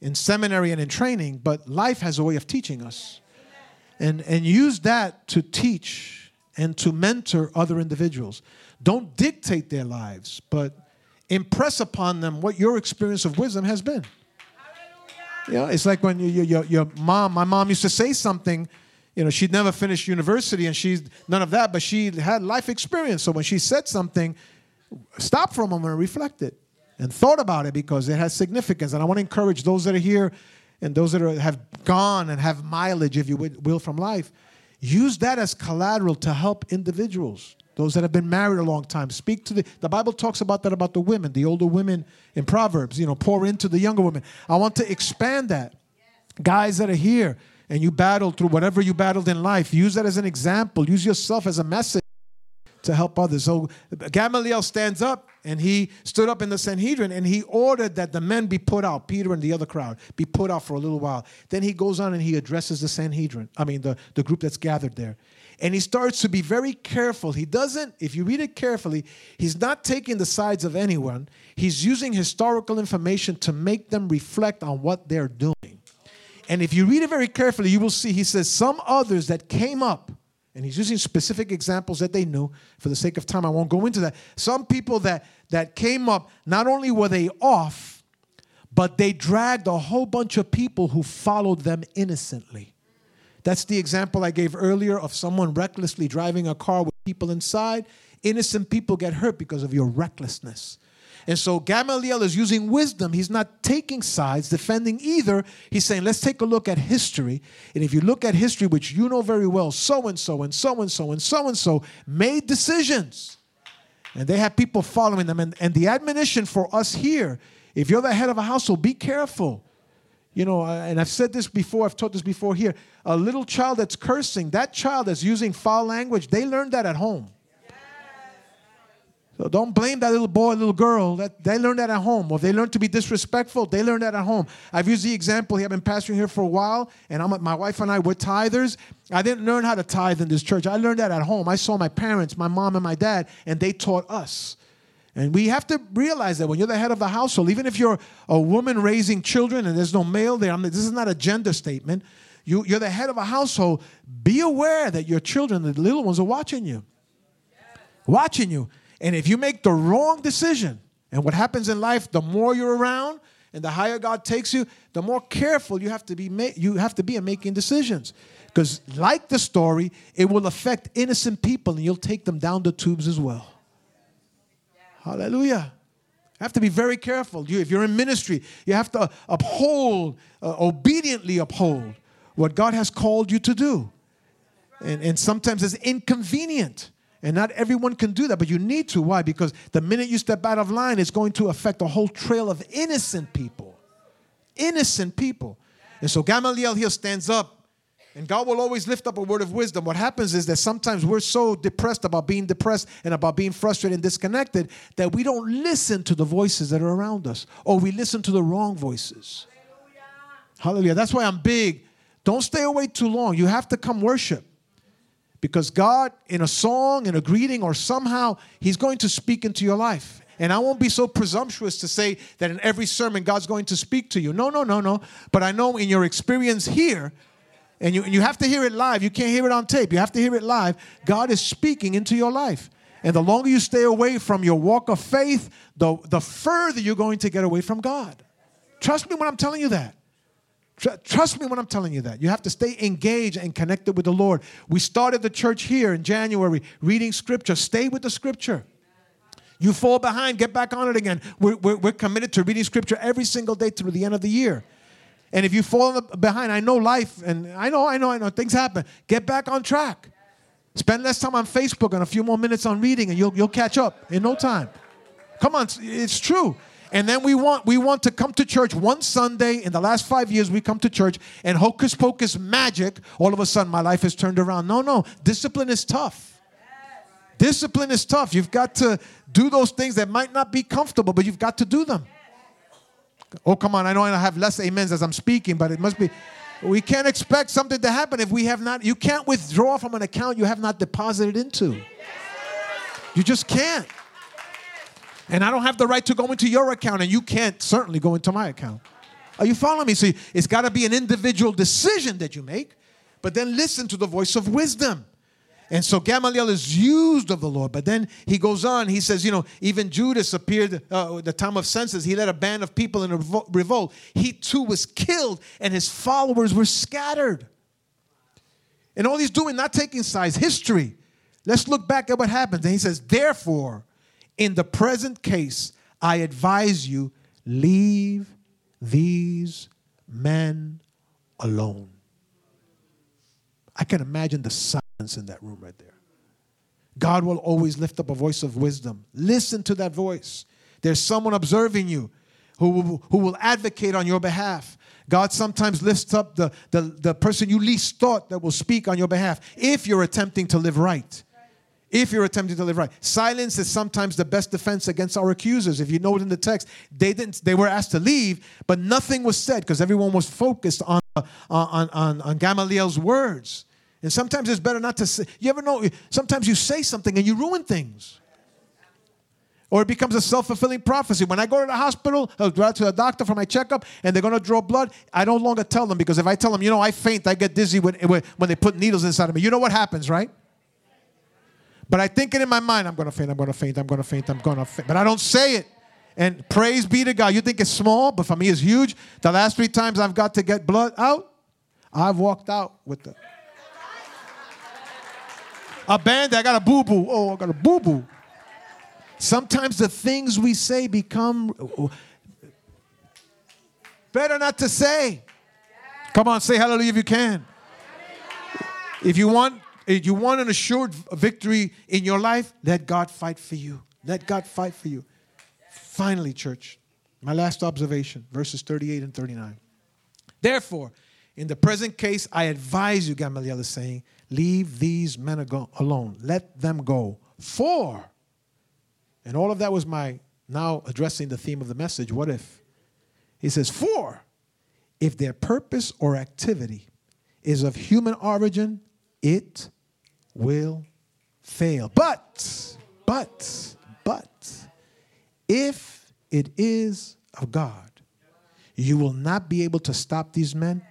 in seminary and in training, but life has a way of teaching us. And, and use that to teach and to mentor other individuals. Don't dictate their lives, but impress upon them what your experience of wisdom has been. You know, it's like when you, your, your mom, my mom used to say something, you know, she'd never finished university and she's none of that, but she had life experience. So when she said something, stop for a moment and reflect it and thought about it because it has significance. And I want to encourage those that are here and those that are, have gone and have mileage, if you will, from life Use that as collateral to help individuals, those that have been married a long time. Speak to the, the Bible talks about that about the women, the older women in Proverbs, you know, pour into the younger women. I want to expand that. Guys that are here and you battled through whatever you battled in life, use that as an example. Use yourself as a message to help others. So Gamaliel stands up and he stood up in the Sanhedrin and he ordered that the men be put out, Peter and the other crowd, be put out for a little while. Then he goes on and he addresses the Sanhedrin, I mean, the, the group that's gathered there. And he starts to be very careful. He doesn't, if you read it carefully, he's not taking the sides of anyone. He's using historical information to make them reflect on what they're doing. And if you read it very carefully, you will see he says, Some others that came up and he's using specific examples that they knew. For the sake of time, I won't go into that. Some people that, that came up, not only were they off, but they dragged a whole bunch of people who followed them innocently. That's the example I gave earlier of someone recklessly driving a car with people inside. Innocent people get hurt because of your recklessness. And so Gamaliel is using wisdom. He's not taking sides, defending either. He's saying, let's take a look at history. And if you look at history, which you know very well, so and so and so and so and so and so made decisions. And they have people following them. And, and the admonition for us here if you're the head of a household, be careful. You know, uh, and I've said this before, I've taught this before here. A little child that's cursing, that child that's using foul language, they learned that at home. So don't blame that little boy, little girl. That they learned that at home. Or if they learn to be disrespectful, they learned that at home. I've used the example here. I've been pastoring here for a while, and I'm my wife and I were tithers. I didn't learn how to tithe in this church. I learned that at home. I saw my parents, my mom and my dad, and they taught us. And we have to realize that when you're the head of the household, even if you're a woman raising children and there's no male there, I this is not a gender statement. You, you're the head of a household. Be aware that your children, the little ones, are watching you. Watching you. And if you make the wrong decision, and what happens in life, the more you're around and the higher God takes you, the more careful you have to be ma- you have to be in making decisions. Because like the story, it will affect innocent people and you'll take them down the tubes as well. Hallelujah. You have to be very careful. You, if you're in ministry, you have to uphold, uh, obediently uphold what God has called you to do. And, and sometimes it's inconvenient. And not everyone can do that, but you need to. Why? Because the minute you step out of line, it's going to affect a whole trail of innocent people. Innocent people. And so Gamaliel here stands up, and God will always lift up a word of wisdom. What happens is that sometimes we're so depressed about being depressed and about being frustrated and disconnected that we don't listen to the voices that are around us, or we listen to the wrong voices. Hallelujah. Hallelujah. That's why I'm big. Don't stay away too long. You have to come worship. Because God, in a song, in a greeting, or somehow, He's going to speak into your life. And I won't be so presumptuous to say that in every sermon God's going to speak to you. No, no, no, no. But I know in your experience here, and you, and you have to hear it live, you can't hear it on tape, you have to hear it live. God is speaking into your life. And the longer you stay away from your walk of faith, the, the further you're going to get away from God. Trust me when I'm telling you that. Trust me when I'm telling you that. You have to stay engaged and connected with the Lord. We started the church here in January reading scripture. Stay with the scripture. You fall behind, get back on it again. We're, we're, we're, committed to reading scripture every single day through the end of the year. And if you fall behind, I know life, and I know, I know, I know, things happen. Get back on track. Spend less time on Facebook and a few more minutes on reading, and you'll, you'll catch up in no time. Come on, it's true. And then we want we want to come to church one Sunday. In the last five years, we come to church and hocus pocus magic. All of a sudden, my life has turned around. No, no, discipline is tough. Discipline is tough. You've got to do those things that might not be comfortable, but you've got to do them. Oh, come on. I know I have less amens as I'm speaking, but it must be. We can't expect something to happen if we have not. You can't withdraw from an account you have not deposited into. You just can't. And I don't have the right to go into your account, and you can't certainly go into my account. Are you following me? See, it's got to be an individual decision that you make, but then listen to the voice of wisdom. And so Gamaliel is used of the Lord. But then he goes on, he says, you know, even Judas appeared uh, the time of census. He led a band of people in a revolt. He too was killed, and his followers were scattered. And all he's doing, not taking sides, history. Let's look back at what happens. And he says, therefore, in the present case, I advise you leave these men alone. I can imagine the silence in that room right there. God will always lift up a voice of wisdom. Listen to that voice. There's someone observing you who will, who will advocate on your behalf. God sometimes lifts up the, the, the person you least thought that will speak on your behalf if you're attempting to live right if you're attempting to live right. Silence is sometimes the best defense against our accusers. If you note in the text, they didn't they were asked to leave, but nothing was said because everyone was focused on, on, on, on Gamaliel's words. And sometimes it's better not to say. You ever know, sometimes you say something and you ruin things. Or it becomes a self fulfilling prophecy. When I go to the hospital, I'll go out to the doctor for my checkup, and they're going to draw blood. I no longer tell them because if I tell them, you know, I faint, I get dizzy when, when they put needles inside of me. You know what happens, right? But I think it in my mind, I'm going to faint, I'm going to faint, I'm going to faint, I'm going to faint. But I don't say it. And praise be to God. You think it's small, but for me it's huge. The last three times I've got to get blood out, I've walked out with the. A band I got a boo boo. Oh, I got a boo boo. Sometimes the things we say become better not to say. Come on, say hallelujah if you can. If you want, Eh, you want an assured victory in your life, let God fight for you. Let God fight for you. Finally, church, my last observation, verses 38 and 39. Therefore, in the present case, I advise you, Gamaliel is saying, leave these men alone. Let them go. For, and all of that was my now addressing the theme of the message. What if? He says, for if their purpose or activity is of human origin, it will fail. But, but, but, if it is of God, you will not be able to stop these men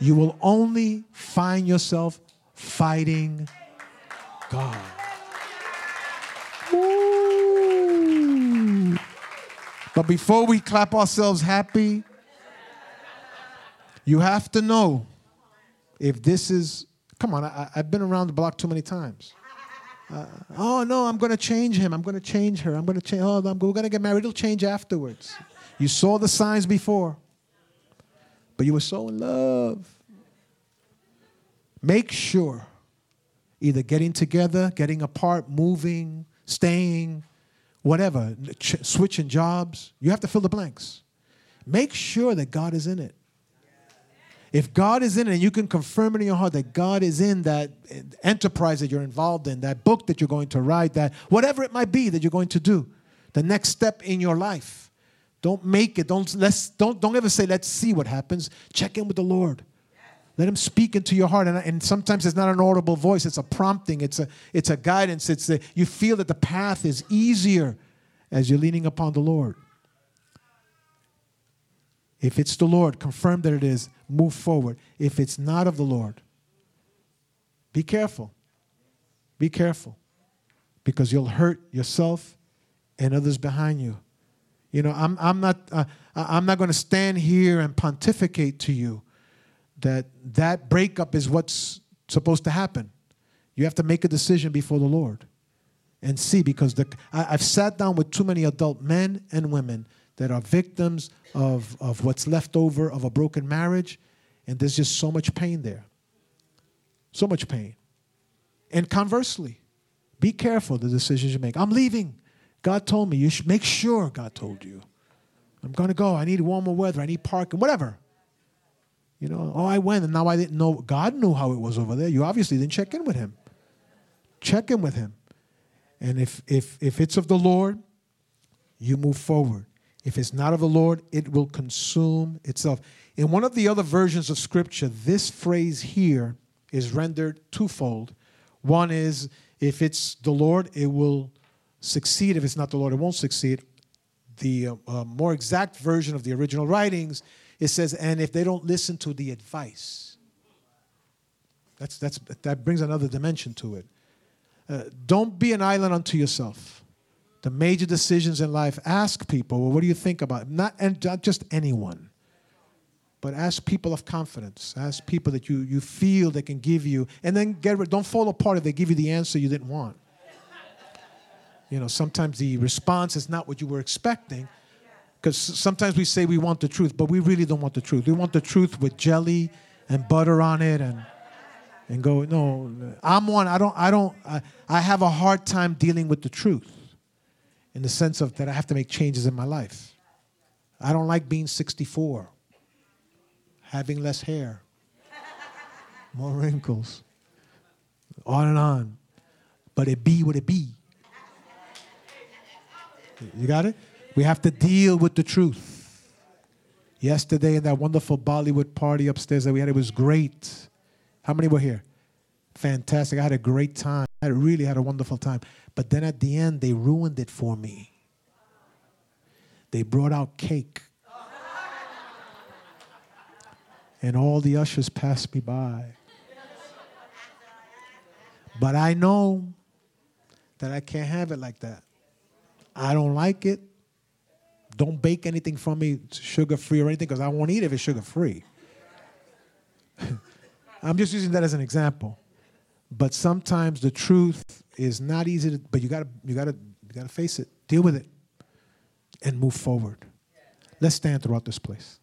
you will only find yourself fighting God. But before we clap ourselves happy, you have to know if this is, come on, I, have been around the block too many times. Uh, oh, no, I'm going to change him. I'm going to change her. I'm going to change, oh, I'm, we're going to get married. It'll change afterwards. You saw the signs before but you were so in love. Make sure either getting together, getting apart, moving, staying, whatever, ch- switching jobs, you have to fill the blanks. Make sure that God is in it. If God is in it and you can confirm it in your heart that God is in that enterprise that you're involved in, that book that you're going to write, that whatever it might be that you're going to do, the next step in your life, don't make it. Don't let's don't don't ever say let's see what happens. Check in with the Lord. Let him speak into your heart. And, and sometimes it's not an audible voice, it's a prompting, it's a it's a guidance. It's a, you feel that the path is easier as you're leaning upon the Lord. If it's the Lord, confirm that it is, move forward. If it's not of the Lord, be careful. Be careful. Because you'll hurt yourself and others behind you. You know, I'm, I'm not, uh, I'm not going to stand here and pontificate to you that that breakup is what's supposed to happen. You have to make a decision before the Lord and see because the, I, I've sat down with too many adult men and women that are victims of, of what's left over of a broken marriage, and there's just so much pain there. So much pain. And conversely, be careful the decisions you make. I'm leaving. God told me, you should make sure God told you. I'm going to go. I need warmer weather. I need parking, whatever. You know, oh, I went and now I didn't know. God knew how it was over there. You obviously didn't check in with him. Check in with him. And if, if, if it's of the Lord, you move forward. If it's not of the Lord, it will consume itself. In one of the other versions of Scripture, this phrase here is rendered twofold. One is, if it's the Lord, it will succeed. If it's not the Lord, it won't succeed. The uh, uh, more exact version of the original writings, it says, and if they don't listen to the advice. That's, that's, that brings another dimension to it. Uh, don't be an island unto yourself. The major decisions in life, ask people, well, what do you think about? Not, and not just anyone, but ask people of confidence. Ask people that you, you feel they can give you, and then get don't fall apart if they give you the answer you didn't want. You know, sometimes the response is not what you were expecting. Because sometimes we say we want the truth, but we really don't want the truth. We want the truth with jelly and butter on it and and go, no, I'm one, I don't, I don't, I, I have a hard time dealing with the truth in the sense of that I have to make changes in my life. I don't like being 64, having less hair, more wrinkles, on and on. But it be what it be. You got it? We have to deal with the truth. Yesterday in that wonderful Bollywood party upstairs that we had, it was great. How many were here? Fantastic. I had a great time. I really had a wonderful time. But then at the end, they ruined it for me. They brought out cake. And all the ushers passed me by. But I know that I can't have it like that. I don't like it. Don't bake anything from me sugar free or anything because I won't eat it if it's sugar free. I'm just using that as an example. But sometimes the truth is not easy to, but you gotta, you gotta, you gotta face it, deal with it, and move forward. Let's stand throughout this place.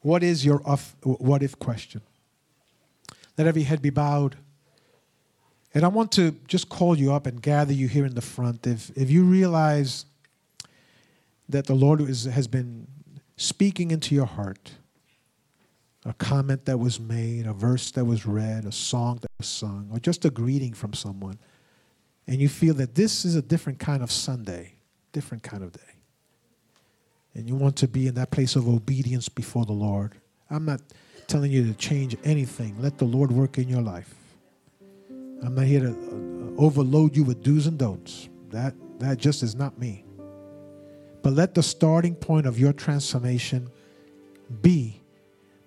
What is your off, what if question? Let every head be bowed. And I want to just call you up and gather you here in the front. If, if you realize that the Lord is, has been speaking into your heart, a comment that was made, a verse that was read, a song that was sung, or just a greeting from someone, and you feel that this is a different kind of Sunday, different kind of day, and you want to be in that place of obedience before the Lord, I'm not telling you to change anything. Let the Lord work in your life. I'm not here to uh, overload you with do's and don'ts. That, that just is not me. But let the starting point of your transformation be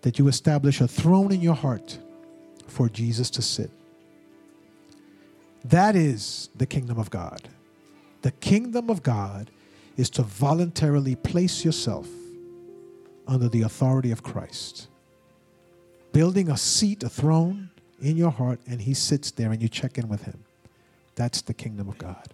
that you establish a throne in your heart for Jesus to sit. That is the kingdom of God. The kingdom of God is to voluntarily place yourself under the authority of Christ, building a seat, a throne in your heart, and He sits there and you check in with Him. That's the kingdom of God.